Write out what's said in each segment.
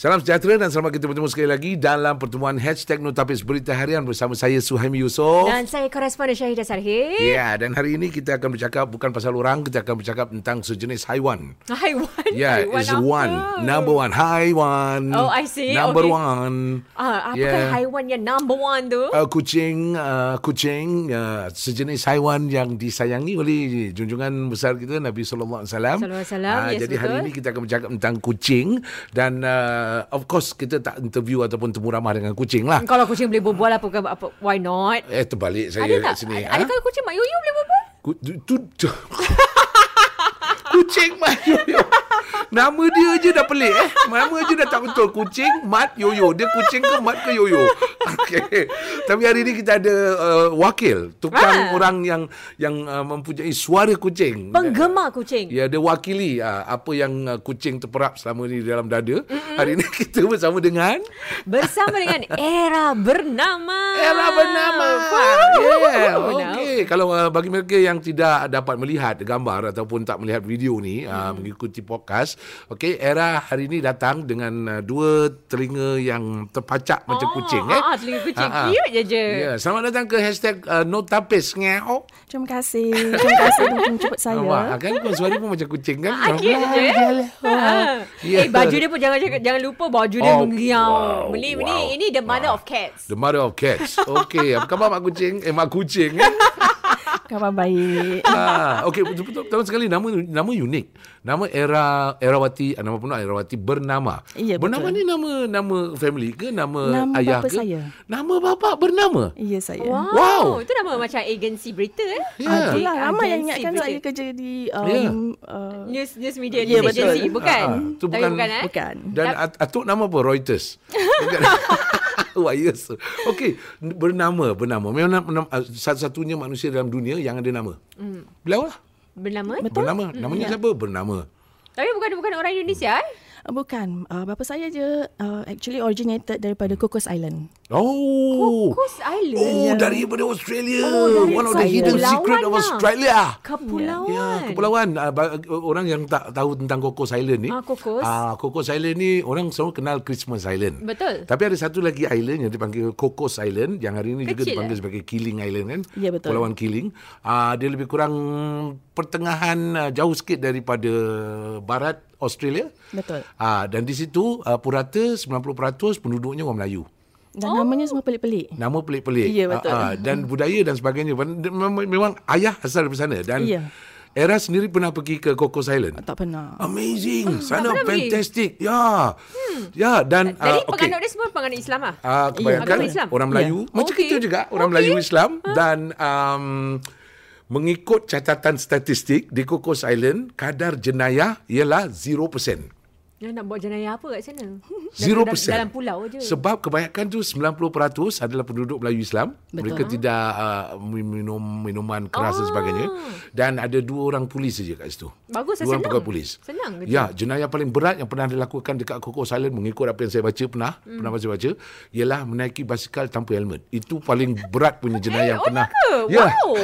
Salam sejahtera dan selamat kita bertemu sekali lagi dalam pertemuan Hashtag Notapis Berita Harian bersama saya Suhaimi Yusof. Dan saya koresponden Syahidah Sarhid. Ya, dan hari ini kita akan bercakap bukan pasal orang, kita akan bercakap tentang sejenis haiwan. Haiwan? Ya, haiwan is apa? one. Number one. Haiwan. Oh, I see. Number Okay. one. Ah, apakah Yeah. haiwan yang number one tu? Uh, kucing, uh, kucing, uh, sejenis haiwan yang disayangi oleh junjungan besar kita Nabi Alaihi Wasallam, Ah, yes, jadi hari betul. ini kita akan bercakap tentang kucing dan uh, of course kita tak interview ataupun temu ramah dengan kucing lah. Kalau kucing boleh berbual apa, apa why not? Eh terbalik saya Ada tak? sini. Ada, adakah kucing Mak Yoyo boleh berbual? Ku, tu, tu, tu. Kucing Mat Yoyo. Nama dia je dah pelik eh. Nama je dah tak betul. Kucing Mat Yoyo. Dia kucing ke Mat ke Yoyo? Okey. Tapi hari ni kita ada uh, wakil. Tukang Ah. orang yang yang uh, mempunyai suara kucing. Penggemar kucing. Ya, dia wakili uh, apa yang uh, kucing terperap selama ni dalam dada. Mm-hmm. Hari ni kita bersama dengan Bersama dengan Era Bernama. Era bernama. Yeah. Okey, kalau uh, bagi mereka yang tidak dapat melihat gambar ataupun tak melihat video ni hmm. uh, mengikuti podcast, okey, Era hari ini datang dengan uh, dua telinga yang terpacak macam Oh, kucing eh. ah, telinga kucing. Ah, ah. Cute je je. Ya, selamat datang ke hashtag uh, no tapis ngeo. Terima kasih. Terima kasih untuk menjemput saya. Nampak kan kau suara pun macam kucing kan? Ah, cute je. Ah. Ya. Eh, baju dia pun jangan jangan lupa baju dia Oh, mengeriau. wow, Ini wow. ini ini the mother of cats. The mother of cats. Okey, apa khabar mak kucing? Eh mak kucing kan? Khabar baik. ah, okey betul-betul pertama sekali nama nama unik. Nama Era Erawati, ah, nama penuh Erawati bernama. Ya, bernama betul. ni nama nama family ke nama, Nama ayah bapa ke? saya. Nama bapa bernama. Ya saya. Wow. Wow. Itu nama macam agensi berita eh. Ya. Ah, itulah ramai yang ingatkan berita. saya kerja di um, Ya. uh, News news media Ya, news betul. agency bukan? Ah, tu Tapi bukan- bukan eh? bukan. Dan at- atuk nama apa? Reuters. Wah, yes. Okey, bernama, bernama. Memang nama, ah, satu-satunya manusia dalam dunia yang ada nama. Hmm. Beliau lah. Bernama? eh? Bernama. Namanya Ya. siapa? Bernama. Tapi bukan bukan orang Indonesia eh? uh, bukan. Uh, bapa saya je uh, actually originated daripada Cocos Island. Oh. Coast Island. Oh, daripada Australia. Oh, dari One of the hidden Kepulauan secret of lah. Australia. Kepulauan. Ya, kepulauan. Uh, orang yang tak tahu tentang Cocos Island ni. Ah, Cocos. Ah, Cocos Island ni orang selalu kenal Christmas Island. Betul. Tapi ada satu lagi island yang dipanggil Cocos Island yang hari ini juga Kecil, dipanggil eh? sebagai Killing Island kan. Ya, betul. Pulauan Killing. Ah, dia lebih kurang pertengahan uh, jauh sikit daripada barat Australia. Betul. Ah, dan di situ uh, purata 90% penduduknya orang Melayu. Dan namanya semua pelik-pelik. Nama pelik-pelik. Ya, betul. Ah, ah, dan budaya dan sebagainya. Memang, ayah asal dari sana. Dan Ya. Era sendiri pernah pergi ke Cocos Island. Tak pernah. Amazing. Sana pernah pergi? fantastic. Ya. Ya dan Jadi ah, penganut dia semua penganut Islam ah. Ah, kebanyakan Agama Islam? orang Melayu Ya. macam Okey. kita juga orang Okey. Melayu Islam dan um, mengikut catatan statistik di Cocos Island kadar jenayah ialah 0%. Dia nak buat jenayah apa kat sana? 0%. Dalam, dalam pulau je. Sebab kebanyakan tu 90% adalah penduduk Melayu Islam. Betul. Mereka tidak uh, minum minuman keras dan sebagainya. Dan ada dua orang polis saja kat situ. Bagus, Dua orang senang. pegawai polis. Senang kerja. Ya, jenayah paling berat yang pernah dilakukan dekat Cocos Island mengikut apa yang saya baca pernah, hmm. pernah baca-baca, ialah menaiki basikal tanpa helmet. Itu paling berat punya jenayah yang oh, pernah. ke? Ya. Wow.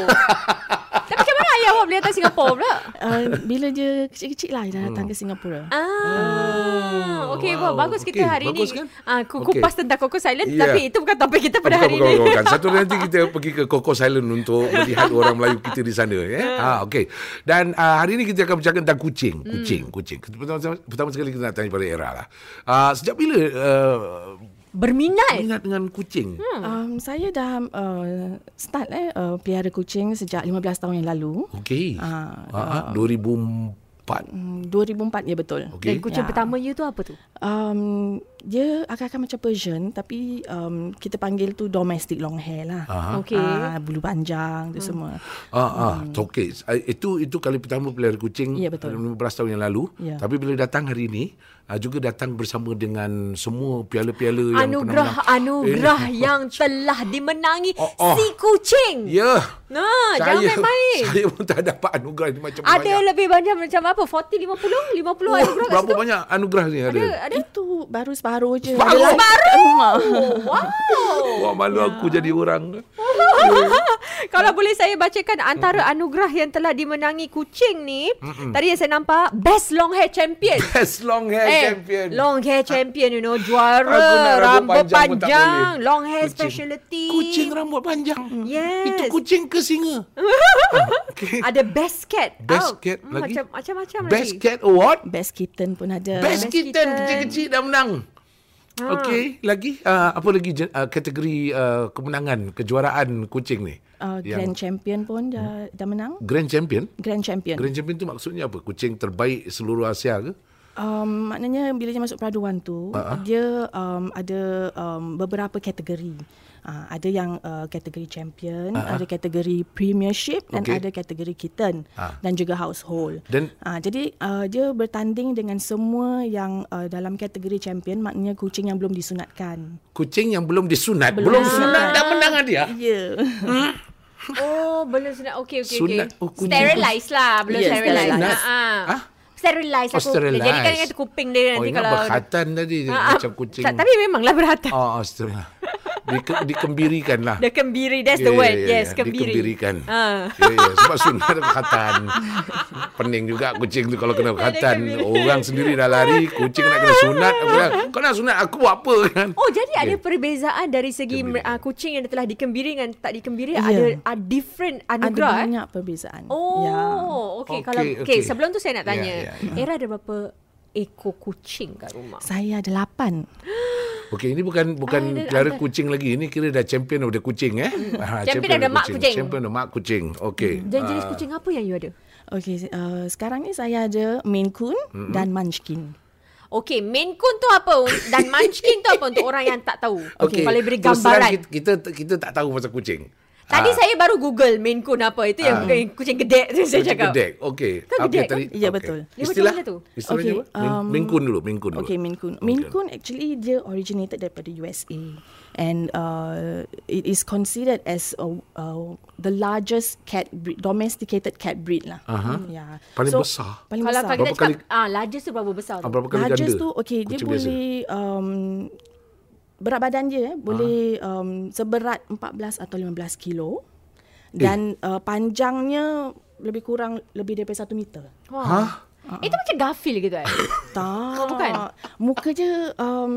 Tapi macam mana ayah awak boleh datang Singapura pula? Uh, bila dia kecil-kecil lah dia datang ke Singapura. Ah, okey, wow. wow. bagus kita Okey, hari bagus ni kan? ah, Okey. kupas tentang Coco Island Ya. tapi itu bukan topik kita pada Bukan, hari bukan, ini. bukan. Satu nanti kita pergi ke Cocos Island untuk melihat orang Melayu kita di sana. Ya? Ha, okey. Dan uh, hari ini kita akan bercakap tentang kucing. Kucing, kucing. Pertama, pertama sekali kita nak tanya pada Era lah. Uh, sejak bila uh, Berminat. minat dengan kucing? Hmm. Um, saya dah uh, start eh uh, pelihara kucing sejak 15 tahun yang lalu. Okey. Ah, Ah, 2004. Hmm, 2004 ya betul. Dan Okey. kucing Ya. pertama you tu apa tu? Um, dia agak-agak macam Persian tapi um, kita panggil tu domestic long hair lah. Aha. Okey. Ah, bulu panjang tu semua. Ah, ah, okey. Ah, Itu itu kali pertama pelihara kucing Ya, betul. 15 tahun yang lalu. Ya. Tapi bila datang hari ini, ah, juga datang bersama dengan semua piala-piala yang Anugerah pernah anugerah Eh, yang telah dimenangi Oh, oh. si kucing. Ya. Nah, jangan main-main. Saya pun tak dapat anugerah ni macam Ada banyak. lebih banyak macam apa berapa? 40, 50? 50 Wah, anugerah berapa banyak anugerah ni ada? Ada, ada. Itu baru separuh je. Separuh? Ada lagi kat rumah. Oh, wow. Wah, malu aku jadi orang. Kalau boleh saya bacakan antara anugerah yang telah dimenangi kucing ni. Tadi yang saya nampak, Best Long Hair Champion. Best long hair Eh, champion. long hair champion you know Juara rambut Rambut panjang panjang. Long hair Kucing. speciality Kucing rambut panjang. Yes Itu kucing ke singa? okay. Ada best cat Best out. cat Hmm, lagi? Macam Macam-macam Best lagi Cat Award. Best kitten pun ada. Best Best Kitten Kitten. kecil-kecil dah menang. Ha. Okey, lagi uh, apa lagi uh, kategori uh, kemenangan kejuaraan kucing ni? Uh, Grand Champion pun dah, dah menang. Grand Champion. Grand Champion. Grand Champion tu maksudnya apa? Kucing terbaik seluruh Asia ke? Um, maknanya bila dia masuk peraduan tu, uh-huh. dia um, ada um, beberapa kategori. Uh, ada yang uh, kategori champion, uh-huh. ada kategori premiership dan Okey. ada kategori kitten Ah. dan juga household. Dan- uh, jadi uh, dia bertanding dengan semua yang uh, dalam kategori champion, maknanya kucing yang belum disunatkan. Kucing yang belum disunat, belum, Belum sunat disunat. dah menang dia. Ya. Yeah. Oh belum sunat Okay okay Sunat. okay Oh. Sterilize lah Belum Yes, sterilize sterilize. Ha, ha. Ah? Sterilize Oh, aku sterilize. Jadi kan dengan kuping dia Oh, nanti ingat kalau berkhatan tadi Ah, ah. macam kucing. Tak, Tapi memanglah berhati Oh, oh sterilize. Dike, dikembirikan lah. The kembiri That's the Ya, word ya, ya, Yes ya. kembiri Dikembirikan. Ah. Ya, ya. Sebab sunat ada berkhatan. Pening juga kucing tu kalau kena berkhatan. Orang sendiri dah lari, kucing nak kena sunat. Aku bilang, Kau nak sunat aku buat apa kan? Oh jadi ada Ya. perbezaan dari segi Kembiri. uh, kucing yang telah dikembiri dengan tak dikembiri Ya. ada uh, different ada anugerah eh? banyak perbezaan. Oh, Ya. okey. Okey, Kalau okey, okey. sebelum tu saya nak Ya, tanya. Ya, ya. Era ada berapa ekor kucing kat rumah? Saya ada lapan. Okey, ini bukan bukan ada- kucing lagi. Ini kira dah champion of the kucing eh. Ha, Champion of the mak kucing. Champion of the mak kucing. Okey. Dan jenis Ah. kucing apa yang you ada? Okey, uh, sekarang ni saya ada Maine Coon mm-hmm. dan Munchkin. Okey, Maine Coon tu apa? Dan Munchkin tu apa untuk orang yang tak tahu? Okey. Kalau beri terus terang gambaran. Kita, kita kita tak tahu pasal kucing. Tadi Ah, saya baru Google Maine Coon apa. Itu yang bukan kucing gedek tu saya kucing cakap. gedek. Okey. Kan Apa gedek tadi? kan? Ya, Okey. betul. Dia macam Istilah tu? Istilahnya Okey, apa? Um, Minkun dulu, minkun dulu. Okay, Maine Coon. Maine Coon actually dia originated daripada USA and uh, it is considered as a, uh, the largest cat breed, domesticated cat breed lah. Aha. Yeah. Paling besar? Paling Kalau besar. kalau kita Berapa cakap ah largest tu berapa besar tu? Ah, berapa kali Largest ganda? tu okay dia kucing biasa? boleh um, berat badan dia eh, boleh um, seberat 14 atau 15 kilo dan uh, panjangnya lebih kurang lebih daripada 1 meter. Wah. Ha? Itu macam Garfield gitu eh. Tak. Oh, bukan? Muka dia um,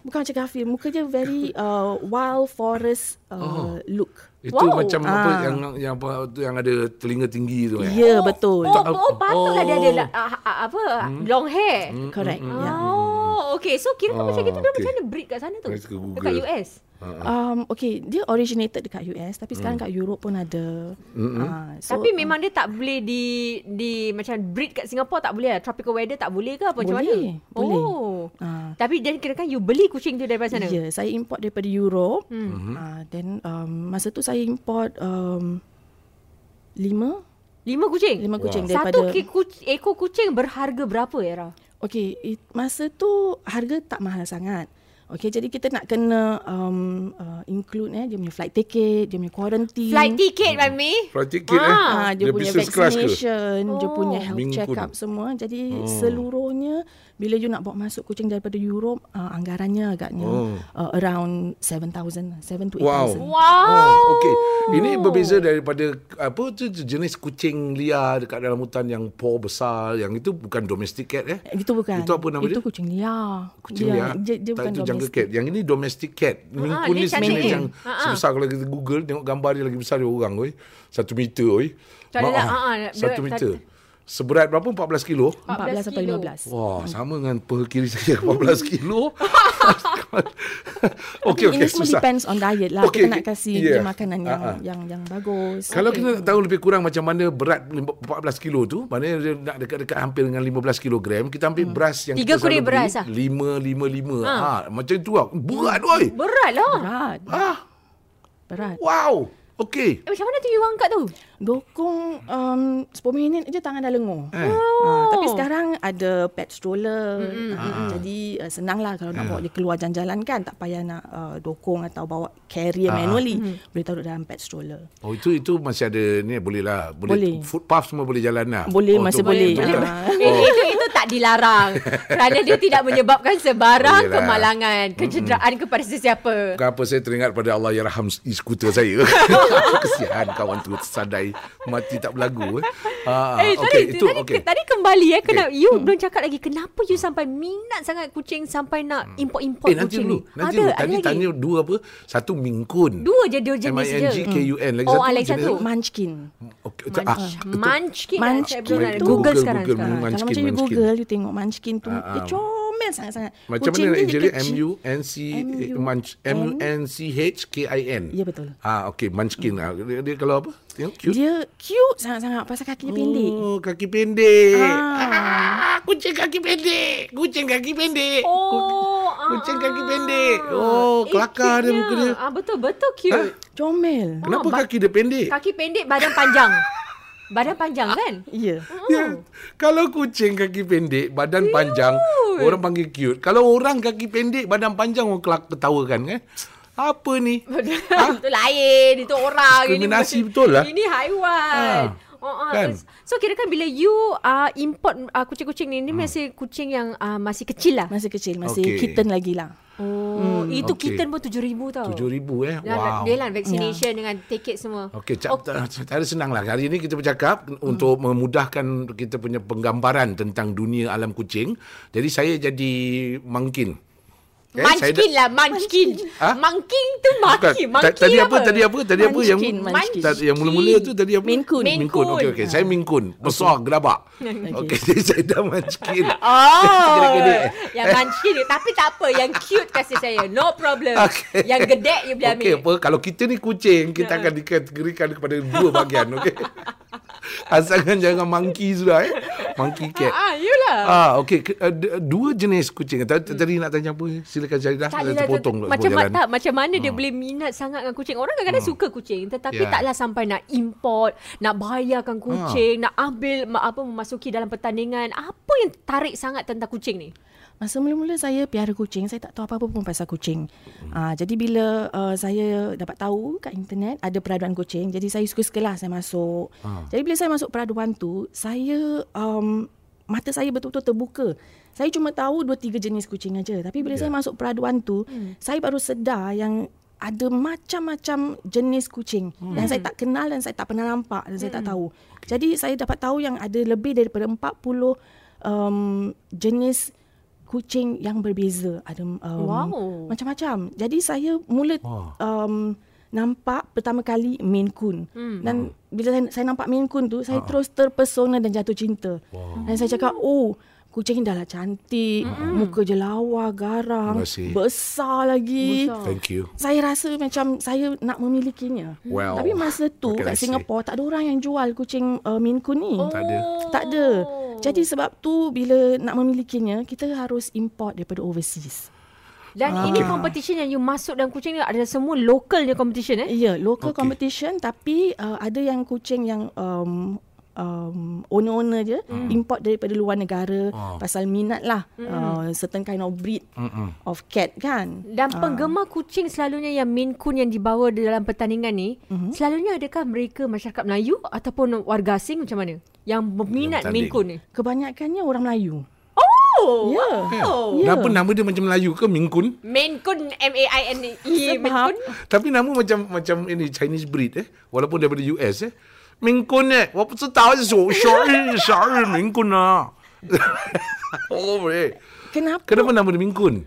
bukan macam Garfield. Muka dia very uh, wild forest uh, Oh. look. Itu Wow. macam apa Ah. yang yang apa tu yang ada telinga tinggi tu Ya, eh. yeah, betul. Oh, oh patutlah dia ada Oh. la- ah, ah, apa long hair. Correct. Hmm. Yeah. Oh, okay. So kira Oh, macam gitu dia okay. macam mana breed kat sana tu? Let's go Google. Dekat US. Um, okay, dia originated dekat US tapi sekarang kat Europe pun ada. Uh, so, Tapi memang dia tak boleh di di macam breed kat Singapore tak boleh lah. Tropical weather tak boleh ke apa macam mana? Boleh, boleh. Oh. Ah. Tapi dan kira kan you beli kucing tu daripada sana? Ya, saya import daripada Europe. Hmm. Hmm. Uh, then um, masa tu saya import um, lima Lima kucing? lima kucing Satu daripada. ki- kuc- ekor kucing berharga berapa Era? Okay, it, masa tu harga tak mahal sangat. Okay, jadi kita nak kena um, uh, include eh dia punya flight ticket, dia punya quarantine. Flight ticket, Mami. Flight ticket eh. Ah, dia, punya business class ke? vaccination, dia Oh. punya health Mingkun. check up semua. Jadi oh. seluruhnya bila you nak bawa masuk kucing daripada Europe, uh, anggarannya agaknya Oh. uh, around 7,000, 7 to 8,000. Wow. Wow. Oh, okey. Ini berbeza daripada apa tu jenis kucing liar dekat dalam hutan yang paw besar, yang itu bukan domestic cat eh. Itu bukan. Itu apa nama Itu dia? kucing liar. Kucing dia, liar. Dia, dia tak, bukan itu jungle domestic. cat. Yang ini domestic cat. Minkun dia ni cantik sejenis ni. yang Ha, ha. sebesar kalau kita Google tengok gambar dia lagi besar daripada orang oi. Satu meter oi. Ah, ha, ha, dia- Satu tak- meter. Seberat berapa? 14 kilo? 14 sampai kilo. 15. Wah, sama dengan peha kiri saya 14 kilo. okey okey Ini semua susah. depends on diet lah. Okey, Kita nak kasih yeah. dia makanan yang ah. yang yang bagus. Kalau kita nak tahu lebih kurang macam mana berat lim- 14 kilo tu, maknanya dia nak dekat-dekat hampir dengan 15 kilogram, kita ambil beras yang Tiga kita selalu kurir beras lah. beli, 5 5 5. Ha. macam tu lah. Berat oi. Berat lah. Berat. Ah, Berat. wow. Okey. Eh, macam mana tu you angkat tu? Dokong um, 10 minit je tangan dah lengur. Eh. Ah, tapi sekarang ada pet stroller. Mm-hmm. Jadi uh, senang lah kalau nak bawa dia keluar jalan-jalan kan. Tak payah nak uh, dokong atau bawa carrier manually. Boleh taruh dalam pet stroller. Oh itu itu masih ada ni boleh lah. Boleh, Boleh. Footpath semua boleh jalan lah. Boleh, oh, masih tu boleh. boleh. Ah. Eh, itu itu tak dilarang. Kerana dia tidak menyebabkan sebarang Yelah. kemalangan, kecederaan kepada sesiapa. Bukan apa saya teringat pada Allah yang raham e-scooter saya. Kesian kawan tu tersadai mati tak berlagu. Eh. Ah, Eh, tadi, okey, itu tadi, okey. tadi kembali eh, kenapa you belum cakap lagi kenapa you sampai minat sangat kucing sampai nak import-import Eh nanti kucing dulu. ni? Nanti ada, dulu. ada Tadi lagi? tanya dua apa? Satu mingkun. Dua je dua jenis je. M-I-N-G-K-U-N. Lagi Oh, satu. lagi jenis satu. Munchkin. Okey. Munch, ah, munchkin. Munchkin Google Google, sekarang. Google. sekarang. Munchkin, kalau macam you Munchkin. Google, you tengok Munchkin tu, Ah, dia ah. comel sangat-sangat. Macam Kucing mana nak dia jadi kecil. M-U-N-C M-U-N. Munch M-U-N-C-H-K-I-N. Ya, betul. Ah, okey. Munchkin. Ah, dia, dia kalau apa? Tengok cute. Dia cute sangat-sangat pasal kaki dia pendek. Oh, kaki pendek. Ah. Ah, kucing kaki pendek. Kucing kaki pendek. Oh, ah, Kucing kaki ah. pendek. Oh, Eh, kelakar dia muka dia. Ah, betul, betul cute. Comel. Kenapa ba- kaki dia pendek? Kaki pendek, badan panjang. Badan panjang kan? Ya. Ya. Kalau kucing kaki pendek, badan panjang, orang panggil cute. Kalau orang kaki pendek, badan panjang, orang kelak ketawakan kan? Apa ni? Itu lain, itu orang. Ini Diskriminasi macam- betul lah. Ini haiwan. Ah, Oh, ah, kan? So kira kan bila you uh, import uh, kucing-kucing ni, ni Hmm. masih kucing yang uh, masih kecil lah. Masih kecil, masih Okey. kitten lagi lah. Oh, itu okey. kitten pun RM7,000 tau. RM7,000 eh. Dan Wow. Dia lah vaccination dengan tiket semua. Okey, cap, okay. cara senang lah. Hari ini kita bercakap hmm. untuk memudahkan kita punya penggambaran tentang dunia alam kucing. Jadi saya jadi mangkin. Eh, Munchkin lah, munchkin. Ha? Munchkin tu Bukan. maki. Ta- Monkey Tadi apa? Tadi apa? Tadi apa yang yang mula-mula tu tadi apa? Minkun. Coon. Okey okey. Saya minkun. Besar gelabak. Okey, jadi saya dah munchkin. Oh, yang munchkin. Tapi tak apa, yang cute kasih saya. No problem. Yang gedek you boleh ambil. Okey, apa? Kalau kita ni kucing, kita akan dikategorikan kepada dua bahagian, okey? Asalkan jangan monkey sudah, eh? Monkey cat. Ah, you lah. Ah, okey. Ke- d- dua jenis kucing. Tadi, tadi nak tanya apa? Silakan. Tak Dah terpotong tu- dulu macam jalan. ma- tak, macam mana dia boleh minat sangat dengan kucing. Orang kadang-kadang suka kucing tetapi Ya. taklah sampai nak import, nak bayarkan kucing, nak ambil apa memasuki dalam pertandingan. Apa yang tarik sangat tentang kucing ni? Masa mula-mula saya piara kucing, saya tak tahu apa-apa pun pasal kucing. Uh, jadi bila uh, saya dapat tahu kat internet ada peraduan kucing, jadi saya suka-sukalah saya masuk. Jadi bila saya masuk peraduan tu, saya um, mata saya betul-betul terbuka. Saya cuma tahu dua tiga jenis kucing aja. Tapi bila saya masuk peraduan tu, saya baru sedar yang ada macam-macam jenis kucing hmm. yang saya tak kenal dan saya tak pernah nampak dan saya tak tahu. Jadi saya dapat tahu yang ada lebih daripada 40 um, jenis kucing yang berbeza. Ada um, Wow. macam-macam. Jadi saya mula Wow. um, nampak pertama kali Maine Coon. Hmm. Dan bila saya, saya nampak Maine Coon tu, saya terus terpesona dan jatuh cinta. Wow. Dan saya cakap, oh kucing dah lah cantik, muka je lawa, garang, besar lagi. Besar. Thank you. Saya rasa macam saya nak memilikinya. Wow. Tapi masa tu kat? Singapura tak ada orang yang jual kucing uh, Maine Coon ni. Tak ada. Tak ada. Jadi sebab tu bila nak memilikinya kita harus import daripada overseas. Dan Ah. ini competition yang you masuk dalam kucing ni ada semua local dia competition eh? Ya, local Okey. okay. competition tapi uh, ada yang kucing yang um, um, owner-owner je hmm. import daripada luar negara Ah. pasal minat lah hmm. uh, certain kind of breed Mm-mm. of cat kan. Dan penggemar kucing selalunya yang Maine Coon yang dibawa dalam pertandingan ni, Mhm. mm-hmm. selalunya adakah mereka masyarakat Melayu ataupun warga asing macam mana? Yang berminat Maine Coon ni. Kebanyakannya orang Melayu. Oh. Ya. Oh. Ya. Kenapa nama dia macam Melayu ke Minkun? Maine Coon M A I N E Maine Coon. Tapi nama macam macam ini Chinese breed eh. Walaupun daripada US eh. 民quân呢，我不知道是什啥日啥日民quân啊。oh, eh. Kenapa? Kenapa nama dia Minkun?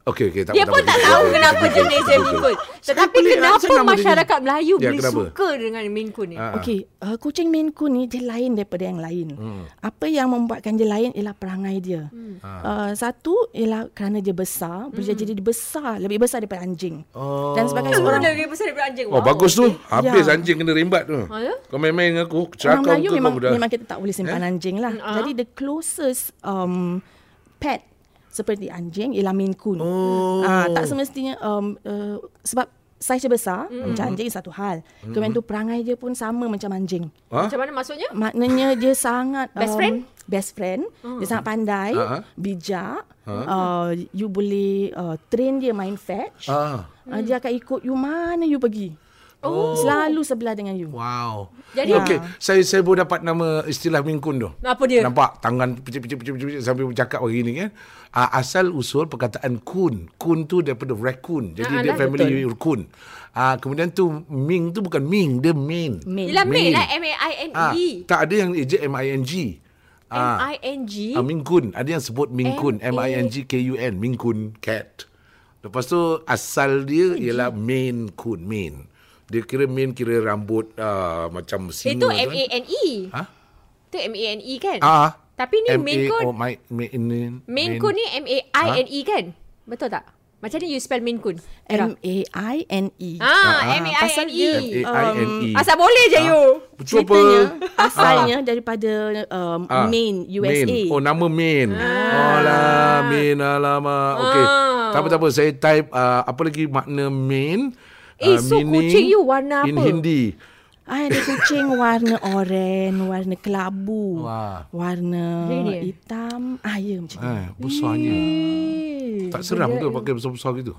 Okey, okey. Tak Dia apa, pun tak tahu kenapa jenis dia. Coon. Tetapi kenapa masyarakat Melayu Ya, boleh kenapa? suka dengan Maine Coon ni? Ah. Okey, uh, kucing Maine Coon ni dia lain daripada yang lain. Hmm. Apa yang membuatkan dia lain ialah perangai dia. Hmm. Uh, satu ialah kerana dia besar, hmm. boleh jadi dia besar, lebih besar daripada anjing. Oh. Dan sebagai seorang lebih besar daripada anjing. Oh, bagus tu. Habis Ya. anjing kena rembat tu. Ah, ya? Kau main-main dengan aku. Cakap kau memang memang kita tak boleh simpan anjing lah. Ah. Jadi the closest um, pet seperti anjing ialah Maine Coon. Oh. Ah, tak semestinya um, uh, sebab saiz dia besar mm. macam anjing satu hal. Mm. Kemudian tu perangai dia pun sama macam anjing. Ha? Macam mana maksudnya? Maknanya dia sangat Best friend? Best friend. Dia sangat pandai, Ha-ha. bijak. Uh, you boleh uh, train dia main fetch. Ah. Uh, dia akan ikut you mana you pergi. Oh. Selalu sebelah dengan you. Wow. Jadi- okey, saya saya baru dapat nama istilah Min Kun tu. Apa dia? Nampak tangan picit-picit sambil bercakap begini kan. Uh, asal usul perkataan kun. Kun tu daripada raccoon. Jadi Ah, dia lah, family kun. Uh, kemudian tu Ming tu bukan Ming, dia Min. Main. Yelah Main Main. lah Ah, M-A-I-N-E. tak ada yang ejek M-I-N-G. Ah. M-I-N-G. Ah, Ming Kun. Ada yang sebut Ming Kun. M-I-N-G-K-U-N. Ming Kun. Cat. Lepas tu asal dia ialah Main Kun. Main. Dia kira main kira rambut uh, macam singa. Itu tu kan. M-A-N-E. Ha? Itu M-A-N-E kan? Ah. Tapi ni Main Kun. Oh, my, main, Main Kun ni M-A-I-N-E kan? Betul tak? Macam ni you spell Main Kun? M-A-I-N-E. Ah, Pasal dia, M-A-I-N-E. M-A-I-N-E. Asal boleh je you. Betul apa? Ceritanya asalnya daripada um, Ah, Maine, USA. Main. Oh, nama Main. Ah. Alah, Main, alamak. Okey. Ah. Tak apa, tak apa. Saya type uh, apa lagi makna Main. Eh, uh, so kucing you warna In apa? Hindi. Ah, ada kucing warna oranye, warna kelabu, Wah. warna Really? hitam. Ah, ya macam tu. Eh, besarnya. Eh, Tak seram ke benda- pakai besar-besar gitu?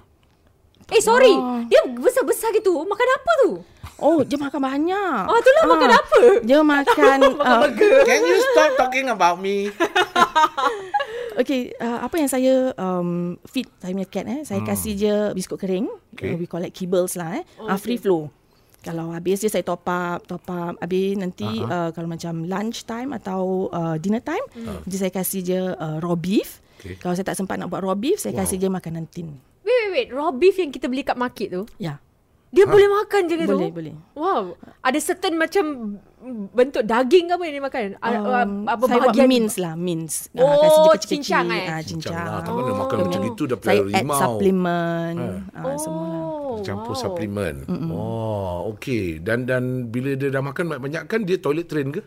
Eh, sorry. Dia besar-besar gitu. Makan apa tu? Oh, dia makan banyak. Oh, itulah makan apa? Dia makan uh, Can you stop talking about me? Okay, uh, apa yang saya um, feed saya punya cat eh, saya kasih je biskut kering. Okay. Uh, we call it kibbles lah eh. Oh, uh, free flow. Kalau habis dia saya top up, top up. Habis nanti uh-huh. uh, kalau macam lunch time atau uh, dinner time, uh-huh. jadi saya kasih je uh, raw beef. Okay. Kalau saya tak sempat nak buat raw beef, saya wow. kasih je makanan tin. Wait, wait, wait. Raw beef yang kita beli kat market tu, Ya. Dia boleh makan je ke tu? Boleh, boleh. Wow. Ada certain macam bentuk daging ke apa yang dia makan? Um, apa saya buat bahagian? mince lah, mince. Oh, Ah, je kecil-kecil. cincang eh? Ah, Cincang cincang. lah. Tak mana makan macam itu dah Saya pelihara add rimau. supplement. Ah, Oh. semua lah. Campur suplemen. Oh, okey. Dan dan bila dia dah makan banyak-banyak kan dia toilet train ke?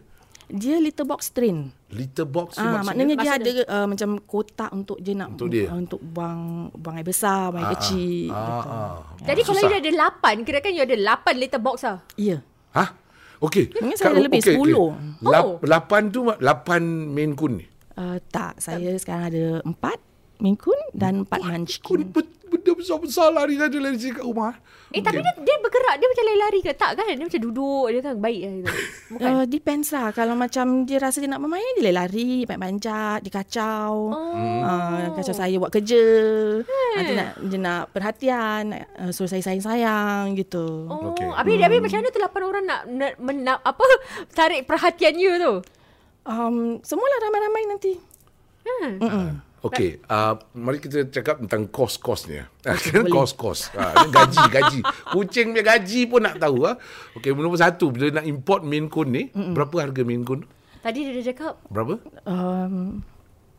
Dia litter box train. Litter box Ah, maksudnya? maknanya dia ada Maksudnya? uh, macam kotak untuk dia nak Untuk dia? Uh, untuk buang buang air besar, buang air kecil. Ah, gitu. ah. Jadi kalau Susah. you ada lapan, kira kan you ada lapan litter box lah. Ya. Ha? Okey. Ingat saya ada lebih, okey, 10. okey. Lap, Oh. Lapan tu lapan main kun ni. Uh, tak, saya sekarang ada empat Maine Coon dan empat Kun Munchkin. Benda besar-besar lari saja lari sini kat rumah. Eh, tapi dia, dia bergerak. Dia macam lari-lari ke? Tak kan? Dia macam duduk. Dia kan baik lah. Bukan? Uh, depends lah. Kalau macam dia rasa dia nak bermain, dia boleh lari, panjat-panjat, dia kacau. Oh. Uh, kacau saya buat kerja. Hmm. Dia, nak, dia nak perhatian, nak, uh, suruh saya sayang-sayang gitu. Oh, okay. habis, habis macam mana tu lapan orang nak, nak, nak apa tarik perhatian you tu? Um, semualah ramai-ramai nanti. Hmm. Mm-mm. Okey, uh, mari kita cakap tentang kos-kosnya. Ah, kan kos-kos. Uh, gaji, gaji. Kucing punya gaji pun nak tahu. Ah. Okey, nombor satu, bila nak import Maine Coon ni, Mm-mm. berapa harga Maine Coon? Tadi dia dah cakap. Berapa? Um,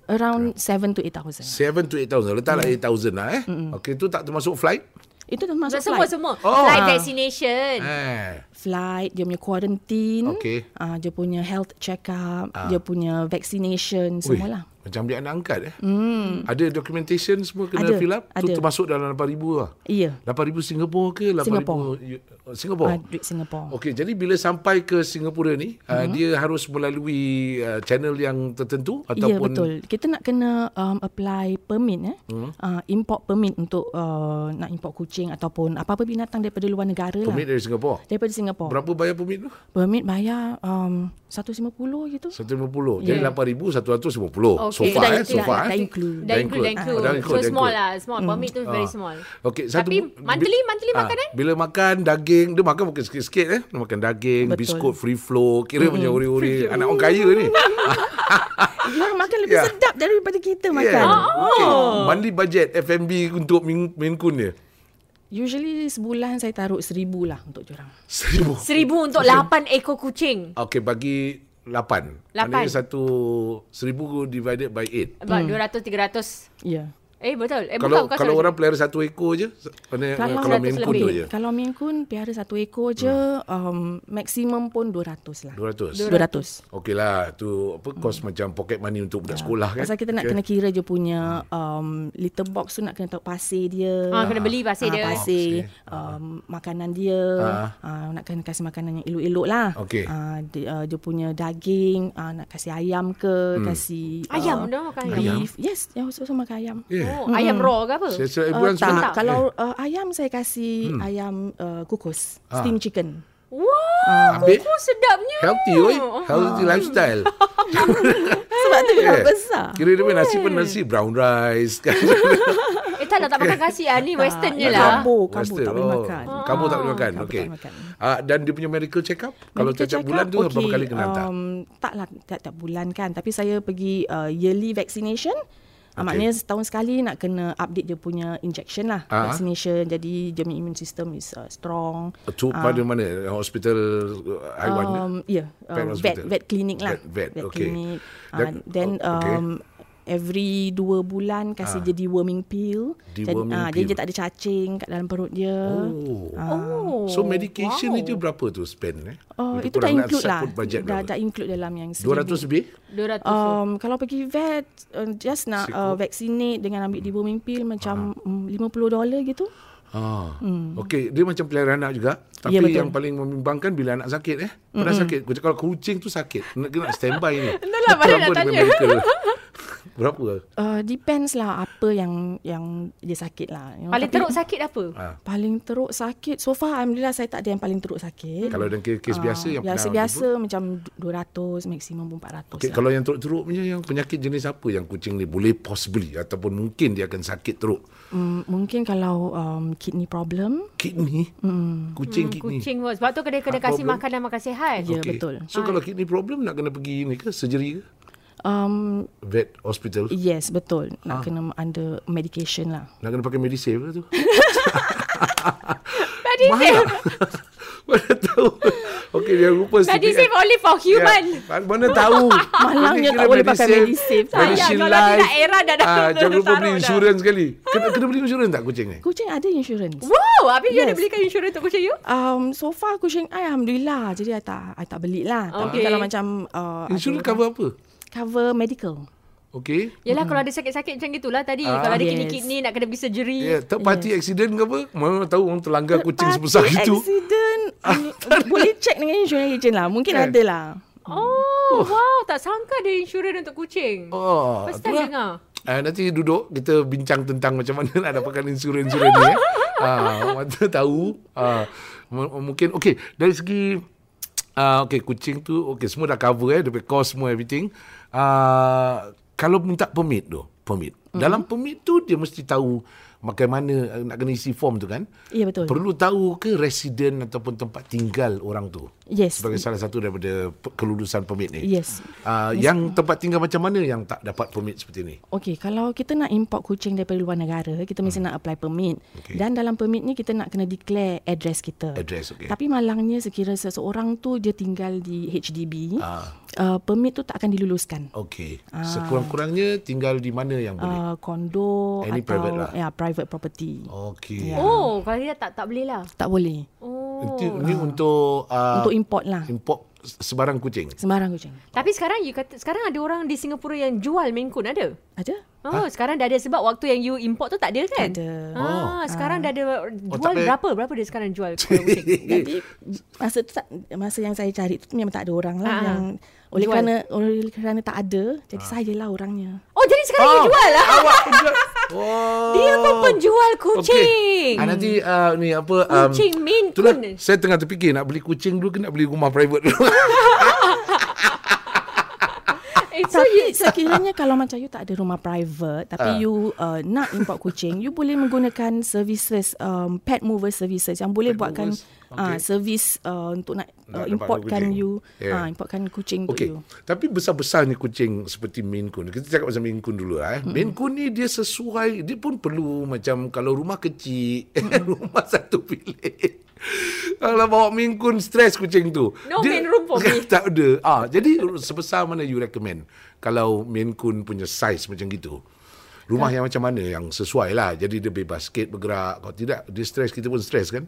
around 7 to 8,000. 7 to 8,000. Letaklah 8,000 lah eh. Okey, tu tak termasuk flight? Itu termasuk semua, flight. semua. Oh. Flight Ah. vaccination. Eh. Flight, dia punya quarantine. Okey. Uh, dia punya health check-up. Dia punya vaccination, Ui, semualah. Macam ambil anak angkat eh. Hmm. Ada documentation semua kena Ada, fill up? Tu ada. termasuk dalam 8,000 lah. Iya. 8,000 Singapura ke? 8,000 Singapore. U- Singapore? Uh, duit Singapore. Okey, jadi bila sampai ke Singapura ni, uh, Mhm. dia harus melalui uh, channel yang tertentu Ya ataupun betul. Kita nak kena um, apply permit eh. Hmm. Uh, import permit untuk uh, nak import kucing ataupun apa-apa binatang daripada luar negara permit lah. dari Singapura. Daripada Singapore. Berapa bayar permit tu? Permit bayar um, 150 gitu. 150. Jadi Yeah. 8,000 150. Okey. So far Dah eh, so far dah eh. include. Dah include, dah include. Ah, dah include, So dah small lah. Small. Permit tu very small. Okey, satu Tapi monthly, monthly ah, makanan? Bila makan daging, dia makan mungkin sikit-sikit eh. Dia makan daging, Betul. biskut free flow, kira macam uri-uri anak orang kaya ni. Dia makan lebih Yeah. sedap daripada kita makan. Yeah. Okay. Monthly budget F&B untuk Coon dia. Usually sebulan saya taruh seribu lah untuk orang. Seribu. Seribu untuk lapan ekor kucing. Okey, bagi lapan. Lapan. Maknanya satu seribu divided by eight. About 200, 300 Ya. Eh betul. Eh kalau bukan, kalau sorry. orang pelihara satu ekor je, mana kalau, kalau Maine Coon tu je. Kalau Maine Coon piara satu ekor je, um, maksimum pun 200 lah. 200. 200. Okey lah, tu apa kos macam pocket money untuk budak sekolah kan. Hmm. Pasal kita nak kena kira je punya um, litter box tu nak kena tahu pasir dia. Ah, kena beli pasir Ah, dia. Pasir, Okey. um, makanan dia. Ah. Ah, nak kena kasih makanan yang elok-elok lah. Okey. Ah, dia, uh, dia punya daging, ah, nak kasih ayam ke, kasih Ayam ah, dah makan ayam. Ayam? beef. Yes, yang khusus makan ayam. Yeah. Oh, ayam raw ke apa? Saya saya Uh, bulan tak, sebentar. kalau uh, ayam saya kasih ayam uh, kukus, Ah. steam chicken. Wah, Habis? kuku sedapnya. Healthy oi. Healthy lifestyle. Sebab tu Yeah. besar. Kira dia nasi pun nasi brown rice kan. Eh tak lah, tak makan kasih ah. Ni western je lah. Western. tak boleh Oh, makan. Kamu tak boleh makan. Okey. tak boleh makan. Ah dan dia punya medical check up kalau Medical check bulan up, tu berapa okey, kali kena hantar? Um, taklah tiap-tiap bulan kan. Tapi saya pergi uh, yearly vaccination. Okay. Okey. maknanya setahun sekali nak kena update dia punya injection lah. Ah. Vaccination. Jadi dia punya immune system is uh, strong. Tu pada mana? Hospital uh, haiwan ke? Um, yeah, Pet um, vet, vet clinic lah. Vet- vet, okey. clinic. Dan- Uh, then oh, okey. Every dua bulan kasih Ah. dia deworming pill. Deworming ah, pill. Jadi dia tak ada cacing kat dalam perut dia. Oh. Oh. So medication wow. itu berapa tu spend eh? Oh, itu dah nak include lah. Dah, berapa? dah include dalam yang 200 lebih? 200. Um, kalau pergi vet uh, just nak uh, vaccinate dengan ambil deworming pill macam um, 50 dolar gitu. Ah. Hmm. Okey, dia macam pelihara anak juga. Tapi Ya, betul. yang paling membimbangkan bila anak sakit eh. Pernah mm-hmm. sakit. Kucing- Kalau kucing tu sakit. Nak kena standby ni. Itulah, baru nak tanya. medical? Berapa? Uh, depends lah apa yang yang dia sakit lah. Paling tapi teruk sakit apa? Ah. Paling teruk sakit. So far Alhamdulillah saya tak ada yang paling teruk sakit. Kalau dalam kes, kes Ah, biasa yang biasa pernah biasa macam 200 maksimum pun 400 Okay, lah. kalau yang teruk-teruk punya yang penyakit jenis apa yang kucing ni boleh possibly ataupun mungkin dia akan sakit teruk? Mm, mungkin kalau um, kidney problem Kidney? mm, Kucing Hmm, kidney. kucing pun. Sebab tu kena kena Ah, kasih problem. makanan makan sihat. Ya, Okey. betul. So kalau kidney problem nak kena pergi ni ke surgery ke? um, Vet hospital? yes betul nak kena under medication lah. Nak kena pakai Medisave ke tu? Tadi Mana? Mana tahu. Okey, dia rupa Tadi sikit save only for human. Ya, mana tahu. Malangnya tak boleh pakai Medisave. Sayang, kalau tidak era dah dah- Ah, Jangan lupa beli insurans sekali. Kena, kena beli insurans tak kucing ni? Kucing ada insurance. Wow, habis you ada Yes. belikan insurans untuk kucing you? Um, so far kucing I Alhamdulillah Jadi I tak, I tak beli lah Tapi Okay. kalau macam uh, Insurans cover apa? Cover medical Okey. Yelah kalau ada sakit-sakit macam gitulah tadi. Ah. Kalau ada Yes. kidney-kidney nak kena pergi surgery. Ya, third party accident ke apa? Mana tahu orang terlanggar kucing sebesar Party itu. accident uh, Boleh check dengan insurance agent lah Mungkin Kan? ada lah Oh, wow. Tak sangka ada insurans untuk kucing. Oh, First time dengar. Ah, nanti duduk kita bincang tentang macam mana nak dapatkan insurans-insurans ni. Eh. Ah, mana tahu. Ah, m- mungkin okey dari segi ah okey kucing tu okey semua dah cover eh dia punya cost semua everything. Ah kalau minta permit tu, permit. Mm-hmm. Dalam permit tu dia mesti tahu bagaimana eh, nak kena isi form tu kan. Ya betul Perlu tahu ke residen ataupun tempat tinggal orang tu Yes sebagai salah satu daripada kelulusan permit ni. Yes Uh, yang tempat tinggal macam mana yang tak dapat permit seperti ni? Okey, kalau kita nak import kucing daripada luar negara, kita mesti nak apply permit. Hmm. Okey. Dan dalam permit ni kita nak kena declare address kita. Address, okey. Tapi malangnya sekira seseorang tu dia tinggal di HDB, Ah. Uh, permit tu tak akan diluluskan. Okey. Sekurang-kurangnya tinggal di mana yang boleh? Uh, kondo Any atau private lah. ya private property. Okey. Ya. Oh, kalau dia tak tak boleh lah. Tak boleh. Oh. Ini, ini untuk uh, Untuk import lah. import sebarang kucing. Sembarang kucing. Tapi sekarang you kata sekarang ada orang di Singapura yang jual Maine Coon ada? Ada? Oh, sekarang dah ada sebab waktu yang you import tu tak ada kan? Tak ada. Ah, sekarang dah ada jual tak payah- berapa? Berapa dia sekarang jual kucing? Jadi masa tu tak, masa yang saya cari tu memang tak ada orang lah Ah, yang oleh jual. kerana oleh kerana tak ada jadi saya lah orangnya. Oh, jadi sekarang you jual lah. Awak penjual. Oh. Dia pun penjual kucing. Ah, nanti uh, ni apa um, Kucing Maine Itulah Coon. saya tengah terfikir nak beli kucing dulu ke nak beli rumah private dulu. Eh, so you, Tapi sekiranya kalau macam you tak ada rumah private Ah. tapi you uh, nak import kucing, you boleh menggunakan services um, pet mover services yang boleh Pet buatkan movers, ah okey. service uh, untuk nak, Nak uh, importkan kucing. you Yeah. ah importkan kucing untuk Okey. you. Tapi besar-besarnya kucing seperti Maine Coon. Kita cakap pasal Maine Coon dulu lah. Eh. Maine Coon ni dia sesuai, dia pun perlu macam kalau rumah kecil, rumah satu bilik. Kalau bawa Maine Coon stres kucing tu. No main room for me. tak ada. Ah, jadi sebesar mana you recommend kalau Maine Coon punya size macam gitu? Rumah yang macam mana yang sesuai lah. Jadi dia bebas sikit bergerak. Kalau tidak, dia stres. Kita pun stres kan?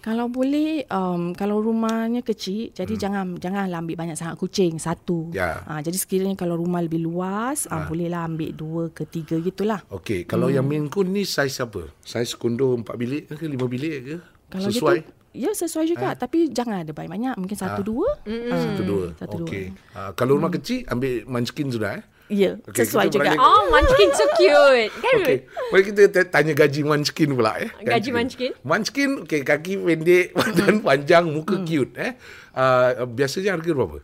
Kalau boleh um, kalau rumahnya kecil jadi hmm. jangan janganlah ambil banyak sangat kucing satu. Ya. Ha, jadi sekiranya kalau rumah lebih luas ha. uh, bolehlah ambil dua ke tiga gitulah. Okey, kalau hmm. yang Maine Coon ni saiz apa? Saiz kondo empat bilik ke lima bilik ke? Kalau Sesuai? Gitu, Ya sesuai juga ha? Tapi jangan ada banyak-banyak Mungkin satu ha? dua mm. Satu dua Satu okay. dua uh, Kalau rumah mm. kecil Ambil munchkin sudah eh Ya, okay, sesuai juga. Berani... Oh, Munchkin so cute. Kan? Okay. Mari kita tanya gaji Munchkin pula. Eh. Gaji, gaji Munchkin? Munchkin, okay, kaki pendek, badan panjang, muka hmm. cute. Eh. Uh, biasanya harga berapa?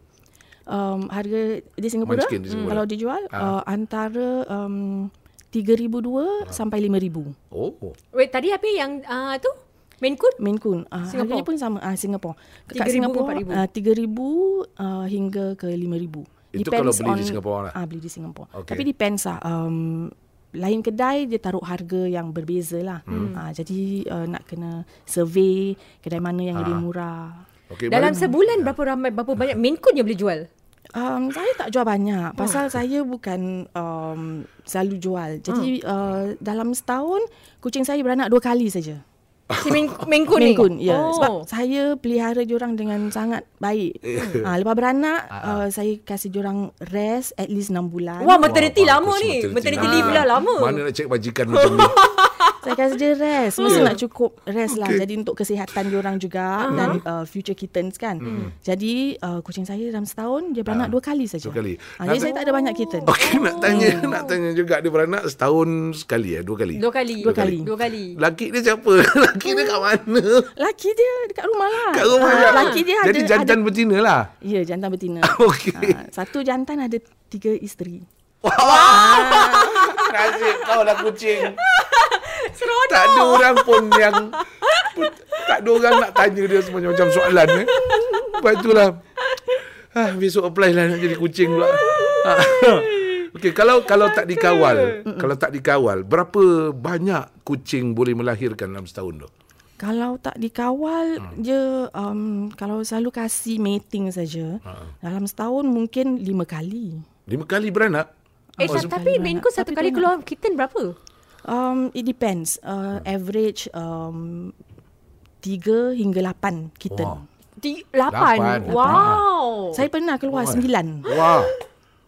Um, harga di Singapura, Munchkin di Singapura. kalau dijual, ha. uh, antara um, 3,200 ha. sampai 5,000. Oh. Wait, tadi apa yang uh, tu? Maine Coon? Maine Coon. Uh, harganya pun sama. Uh, Singapura. Kat Singapura, uh, 3,000 uh, hingga ke 5,000. Itu kalau beli on, di Singapura lah. Ah, beli di Singapura. Okay. Tapi depends lah. Um, lain kedai dia taruh harga yang berbeza lah. Hmm. Ha, jadi uh, nak kena survey kedai mana yang ha. lebih murah. Okay, Dalam sebulan ya. berapa ramai berapa banyak main coon yang boleh jual? Um, saya tak jual banyak pasal oh. saya bukan um, selalu jual. Jadi oh. uh, dalam setahun kucing saya beranak dua kali saja. Si Ming, Mingkun ni? Mingkun, ya. Oh. Sebab saya pelihara diorang dengan sangat baik. ha, lepas beranak, uh, saya kasih diorang rest at least 6 bulan. Wah, maternity Wah, lama ni. Maternity, leave lah lama. Mana nak cek bajikan macam ni? saya kasi dia rest. Mesti nak cukup rest lah. Jadi untuk kesihatan diorang juga uh-huh. dan uh, future kittens kan. Hmm. Jadi uh, kucing saya dalam setahun, dia beranak uh, dua kali saja. Dua kali. Ha, jadi saya tak ada banyak kitten. Okey, nak tanya oh. nak tanya juga dia beranak setahun sekali ya, dua kali. Dua kali. Dua kali. Dua kali. Laki dia siapa? Laki dia kat mana? Laki dia dekat rumah lah. Kat rumah. Ha, laki dia Jadi ada, jantan ada, betina lah. Ya, jantan betina. Okey. Ha, satu jantan ada tiga isteri. Wah. Wow. Nasib kau lah kucing. Seronok. Tak ada orang pun yang tak ada orang nak tanya dia semacam-macam soalan eh. Lepas itulah. Ah, besok apply lah nak jadi kucing pula. Okey, kalau kalau tak dikawal, kalau tak dikawal, berapa banyak kucing boleh melahirkan dalam setahun tu? Kalau tak dikawal, hmm. dia um, kalau selalu kasih mating saja, hmm. dalam setahun mungkin lima kali. Lima kali beranak? Eh, oh, tapi main ku satu kali keluar kitten berapa? Um, it depends. Uh, average um, tiga hingga lapan kitten. Wow. Di, lapan? Wow. Saya pernah keluar sembilan. Wow.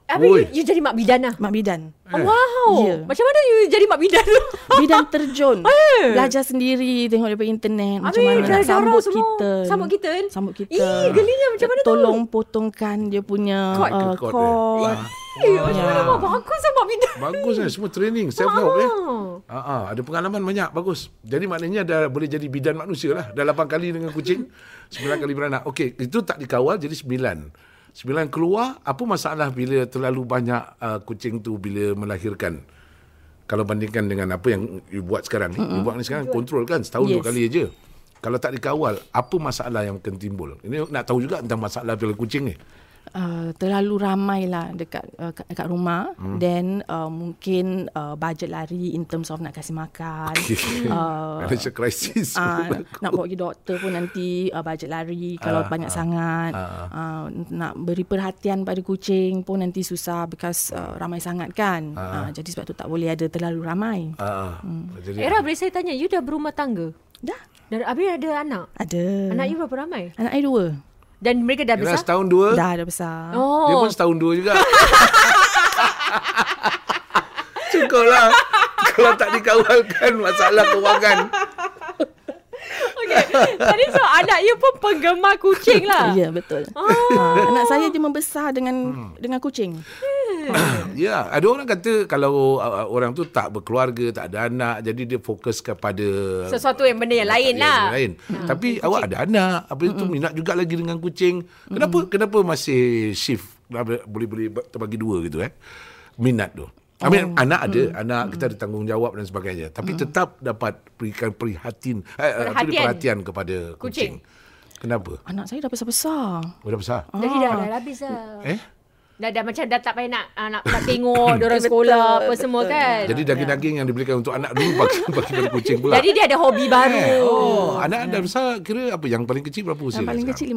Abi, you, you jadi mak bidan lah? Mak bidan. Eh. Wow. Yeah. Macam mana you jadi mak bidan tu? bidan terjun. Eh. Belajar sendiri, tengok daripada internet. Macam Abi, mana nak sambut semua. kita. Sambut kita? Sambut kita. Ih, gelinya macam mana tu? Tolong potongkan dia punya cord. Uh, cord. cord. Eh, macam mana mak bagus lah mak bidan. Bagus lah, semua training, self-help ya. Ah, ah, ada pengalaman banyak, bagus. Jadi maknanya dah boleh jadi bidan manusia lah. Dah lapan kali dengan kucing, sembilan kali beranak. Okey, itu tak dikawal jadi sembilan. Sembilan keluar, apa masalah bila terlalu banyak uh, kucing tu bila melahirkan? Kalau bandingkan dengan apa yang you buat sekarang. Mm-hmm. You buat ni sekarang kontrol kan, setahun yes. dua kali aja. Kalau tak dikawal, apa masalah yang akan timbul? Ini nak tahu juga tentang masalah bila kucing ni uh, terlalu ramai lah dekat uh, dekat rumah hmm. then uh, mungkin uh, budget lari in terms of nak kasih makan okay. uh, ada krisis uh, nak bawa pergi doktor pun nanti uh, budget lari kalau uh, banyak uh, sangat uh, uh, nak beri perhatian pada kucing pun nanti susah because uh, ramai sangat kan uh, uh, jadi sebab tu tak boleh ada terlalu ramai uh, hmm. jadi, Era boleh saya tanya you dah berumah tangga dah dan Abi ada anak? Ada. Anak you berapa ramai? Anak saya dua. Dan mereka dah besar? Dah setahun dua? Dah, dah besar. Oh. Dia pun setahun dua juga. Cukup lah. Kalau tak dikawalkan masalah kewangan. Okay. Tadi so anak you pun penggemar kucing lah. Ya, betul. Oh. Ha, anak saya dia membesar dengan hmm. dengan kucing. ya, ada orang kata kalau uh, orang tu tak berkeluarga, tak ada anak, jadi dia fokus kepada sesuatu yang benda yang lain lah. Yang lain. Hmm. Tapi kucing. awak ada anak, apa itu hmm. minat juga lagi dengan kucing. Kenapa hmm. kenapa masih shift boleh-boleh terbagi dua gitu eh? Minat tu. I mean, oh. anak ada, hmm. anak kita ada tanggungjawab dan sebagainya. Tapi hmm. tetap dapat berikan perhatian, eh, perhatian. perhatian kepada kucing. kucing. Kenapa? Anak saya dah besar-besar. Oh, dah besar? Jadi dah, dah habis lah. Eh? Dah, dah macam dah tak payah nak, ah, nak, nak tengok diorang sekolah Betul, apa semua betul. kan. Jadi daging-daging yang diberikan untuk anak dulu bagi bagi pada kucing pula. Jadi dia ada hobi baru. Eh, oh, anak anda besar kira apa yang paling kecil berapa usia? Yang paling sekarang? kecil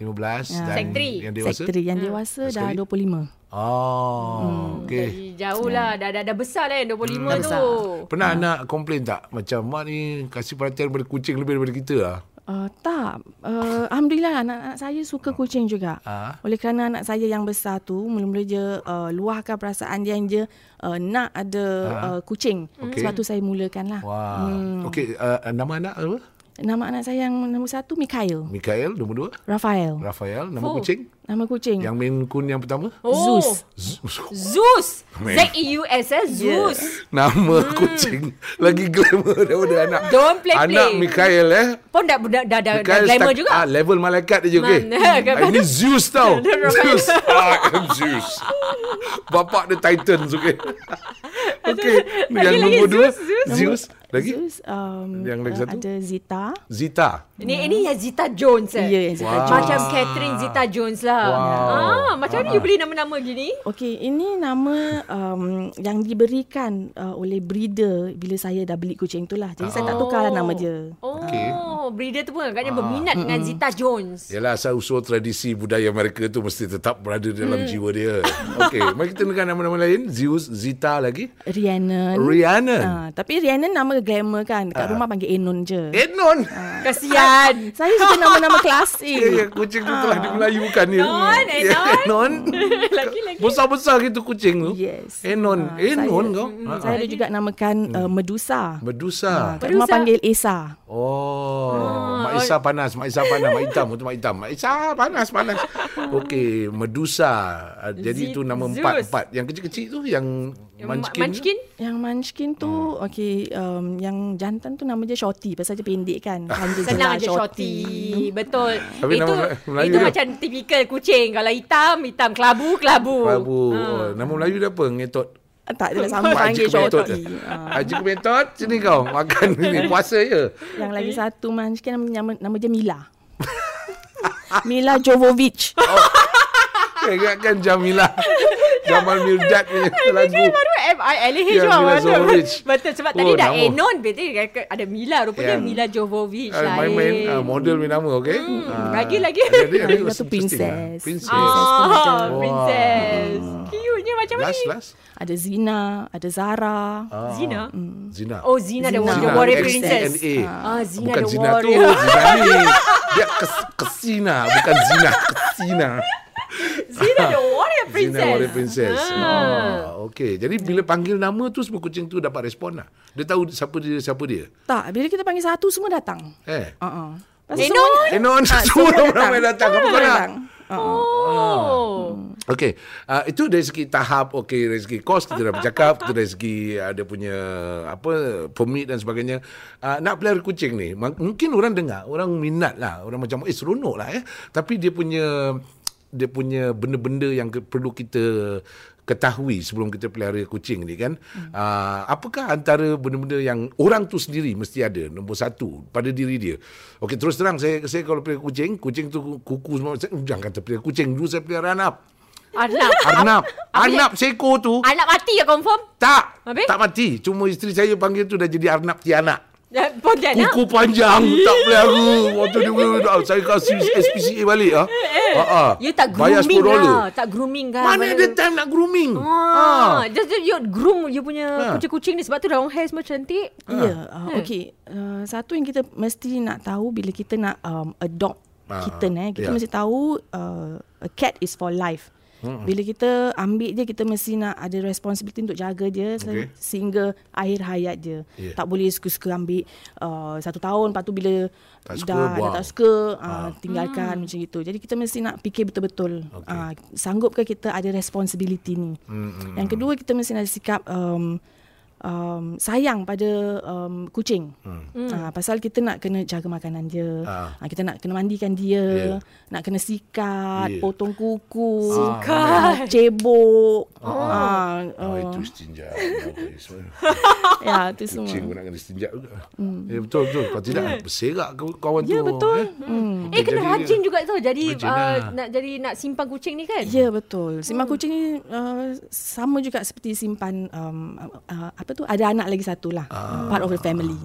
15. 15 Ya. dan Sek three. yang dewasa? Sekretari yang dewasa dah Sekali? 25. Oh, okey. Jadi jauh lah. Dah, dah, dah besar lah yang 25 Dah tu. besar. Pernah anak komplain tak macam mak ni kasih perhatian pada kucing lebih daripada kita lah? Uh, tak. Uh, Alhamdulillah anak-anak saya suka kucing juga. Ah. Oleh kerana anak saya yang besar tu mula-mula je uh, luahkan perasaan dia yang dia uh, nak ada uh, kucing. Okey. Sebab tu saya mulakan lah. Wah. Hmm. Okey, uh, nama anak apa? Nama anak saya yang nombor satu Mikhail. Mikael, nombor dua. Rafael. Rafael, nama Oh. kucing. Nama kucing. Yang main kun yang pertama? Oh. Zeus. Zeus. Man. Z-E-U-S eh. Zeus. Nama kucing lagi glamour daripada anak. Hmm. Don't play-play. Anak Mikael eh. Pun dah, dah, dah, dah, glamour stak- juga. Ah, level malaikat dia okey. Mana? Ah, Ini Zeus tau. Zeus. I am Zeus. Bapak dia Titans okey. Okey. Lagi- Yang nombor dua Zeus, Zeus. Zeus. Lagi Zeus. Um, Yang lagi uh, satu? Ada Zita. Zita. Ini ini yang Zita Jones eh. Ya, Zita Wow. Jones. Macam Catherine Zita Jones lah. Wow. Ah, macam mana you beli nama-nama gini? Okey, ini nama um, yang diberikan uh, oleh breeder bila saya dah beli kucing tu lah. Jadi saya tak tukarlah nama dia. Oh, Okey. breeder tu pun agaknya berminat dengan Zita Jones. Yalah asal usul tradisi budaya mereka tu mesti tetap berada dalam Hmm. jiwa dia. Okey, mari kita dengar nama-nama lain. Zeus, Zita lagi. Rhiannon. Rhiannon. Ah, tapi Rhiannon nama glamour kan. Dekat rumah panggil Enon je. Enon. Kasihan. Saya suka nama-nama Ya, klasik. ya, kucing tu telah dimelayukan dia. Enon, Ya, Enon. Enon. Lagi-lagi. Besar-besar gitu kucing tu. Yes. Enon. Ah, Enon saya- kau. Mm, Ah, Saya ada juga namakan uh, Medusa. Medusa. Kat rumah panggil Esa. Oh, Mak oh. Isa panas, Mak Isa panas, Mak Hitam tu Mak Hitam. Mak Isa panas, panas. Okey, Medusa. Ah, Jadi Zeus. itu nama empat-empat. Yang kecil-kecil tu yang Munchkin. Munchkin? Yang Munchkin tu, Hmm. okey, um, yang jantan tu nama dia Shorty. Pasal dia pendek kan. Panggil Senang je shorty. Betul. Tapi itu nama Melayu itu dia? macam tipikal kucing. Kalau hitam, hitam. Kelabu, kelabu. Ha. Oh, nama Melayu dia apa? Ngetot. Ah, Tak adalah sama panggil. Shorty. Haji Kemetot, sini kau. Makan ni puasa je. Yang lagi satu Munchkin nama, nama, nama dia Mila. Mila Jovovich. Saya ingatkan Jamila. Jamal Mirdad punya lagu. Dia baru M-I-L-A-H Ya, lah. Mila Betul. Jovovich. Betul. Sebab Oh, tadi dah nama. Enon. Berarti ada Mila. Rupanya Yang- Mila Jovovich Ah, lah. main-main ah, model punya nama, okey? Ah. lagi-lagi. Lagi was satu ah. princess. Princess. Ah, Wow. princess. Cute-nya macam Last, ni. last. Ada Zina, ada Zara. Ah. Zina. Zina. Oh, Zina, the, Zina. the warrior princess. Ah, Zina bukan the Zina tu, warrior. Zina ni. Dia kes, kesina, bukan Zina, kesina. Zina the warrior princess. Zina warrior princess. Ah. Ah. okey. Jadi bila panggil nama tu semua kucing tu dapat respon lah. Dia tahu siapa dia, siapa dia. Tak, bila kita panggil satu semua datang. Eh. Uh-uh. Enon? Enon, Ah, semua semua ramai datang. Apa kau nak? datang. Uh-uh. Oh. Okey, uh, itu dari segi tahap, okey dari segi kos kita dah bercakap, kita dari segi ada punya apa permit dan sebagainya. Uh, nak pelihara kucing ni, mungkin orang dengar, orang minat lah, orang macam eh seronok lah eh. Tapi dia punya dia punya benda-benda yang ke- perlu kita ketahui sebelum kita pelihara kucing ni kan. Hmm. Uh, apakah antara benda-benda yang orang tu sendiri mesti ada nombor satu pada diri dia. Okey terus terang saya saya kalau pelihara kucing, kucing tu kuku semua saya, jangan kata pelihara kucing dulu saya pelihara anak. Arnab. Apa Arnab seko tu Anak mati ya confirm? tak. Habis? Tak mati. Cuma isteri saya panggil tu dah jadi Arnab Tiana. Ya, Pontianak. Kuku panjang tak pelihara. Waktu dia ah, saya kasih SPCA balik ah. Ha ah. You tak grooming $10. lah. Tak grooming kan. Mana ada time nak grooming? Ah, just just you groom you punya Ha. kucing-kucing ni sebab tu long hair semua cantik. Ya, uh, okey. Uh, satu yang kita mesti nak tahu bila kita nak um, adopt Ah, kitten eh, kita ya. mesti tahu uh, a cat is for life. Hmm. Bila kita ambil dia kita mesti nak ada responsibility untuk jaga dia okay. sehingga akhir hayat dia. Ya. Tak boleh suka-suka ambil uh, satu tahun lepas tu bila Tak suka, dah, dah tak suka uh, tinggalkan macam itu. Jadi kita mesti nak fikir betul-betul. Okey. Uh, sanggup ke kita ada responsibility ni. Hmm, hmm, Yang kedua kita mesti ada sikap um, um, sayang pada um, kucing. Hmm. Uh, pasal kita nak kena jaga makanan dia. Ah. Uh, kita nak kena mandikan dia, Yeah. nak kena sikat, Yeah. potong kuku, Sikat. uh, cebok. Oh. Uh, Oh, uh, itu istinja. Okay, semua. ya, tu semua. Kucing pun nak kena istinja juga. Ya, betul, betul. Kalau tidak, berserak ke- kawan tu. Ya, betul. Eh? Hmm. Eh kena Jadi- rajin juga tu Jadi Rajin uh, lah. nak jadi nak simpan kucing ni kan Ya betul. Simpan kucing ni uh, sama juga seperti simpan um, uh, apa tu ada anak lagi satu lah. Part of the family.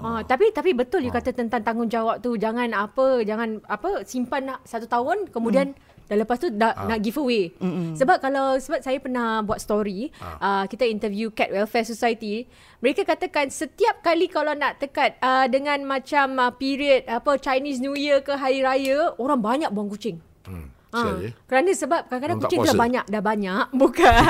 Ah, tapi tapi betul you kata tentang tanggungjawab tu jangan apa jangan apa simpan nak satu tahun kemudian dah lepas tu dah nak giveaway. Sebab kalau sebab saya pernah buat story uh, kita interview Cat Welfare Society mereka katakan setiap kali kalau nak tekat uh, dengan macam uh, period apa Chinese New Year ke hari raya orang banyak buang kucing. Hmm. Eh? kerana sebab kadang-kadang kucing dah banyak dah banyak bukan?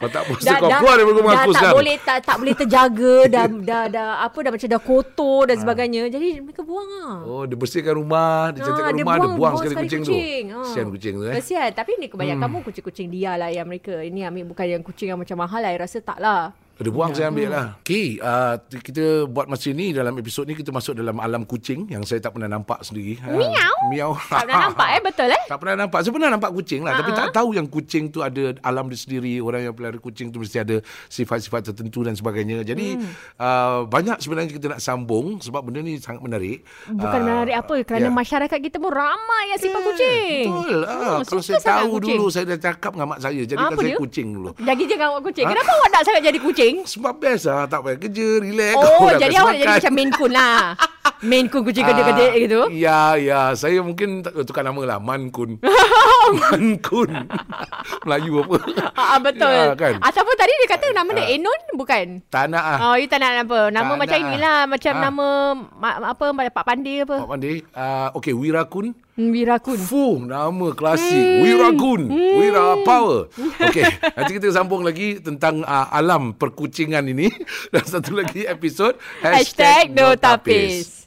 Kalau tak puasa kau keluar daripada rumah dah aku tak boleh tak tak boleh terjaga dah dah dah apa dah macam dah kotor dan sebagainya. Jadi mereka buang ah. Oh, dia bersihkan rumah, dia Ah, cantikkan dia rumah, dia buang- buang, buang sekali sekali kucing, kucing. tu. Kesian kucing tu eh. Kesian. Tapi ni kebanyakan hmm. kucing-kucing dia lah Yang mereka. Ini ambil bukan yang kucing yang macam mahal lah. I rasa tak lah Ada buang saya ambil lah. Okay, uh, kita buat masa ni dalam episod ni kita masuk dalam alam kucing yang saya tak pernah nampak sendiri. Ha, Miau. Miau. Tak pernah nampak eh Betul eh Tak pernah nampak. Saya pernah nampak kucing lah. Uh-huh. Tapi tak tahu yang kucing tu ada alam dia sendiri. Orang yang pelihara kucing tu mesti ada sifat-sifat tertentu dan sebagainya. Jadi hmm. uh, banyak sebenarnya kita nak sambung sebab benda ni sangat menarik. Bukan Ah, menarik apa Kerana ya. masyarakat kita pun ramai yang simpan kucing Betul. Ah, Hmm, kalau saya tahu kucing. dulu saya dah cakap dengan mak saya jadikan saya dia? kucing dulu. Jadi je awak kucing Kenapa awak nak sangat jadi kucing Sebab best lah Tak payah kerja Relax Oh jadi awak jadi macam Maine Coon lah Maine Coon kucing gede-gede Ah, gitu Ya, ya. Saya mungkin tak- tukar nama lah. Mankun. Mankun. Melayu apa? Ah, betul. Ya, kan? Ataupun tadi dia kata nama dia Enon bukan? Tak nak ah. Oh, you tak nak apa? Nama Tak macam nak. inilah, macam Ah. nama ma, apa Pak Pandi apa? Pak Pandey. Uh, okay, Wirakun. Hmm, Wirakun. Fuh, nama klasik. Wiragun. Wira Power. Okay, nanti kita sambung lagi tentang uh, alam perkucingan ini. Dan satu lagi episod. Hashtag No Tapis.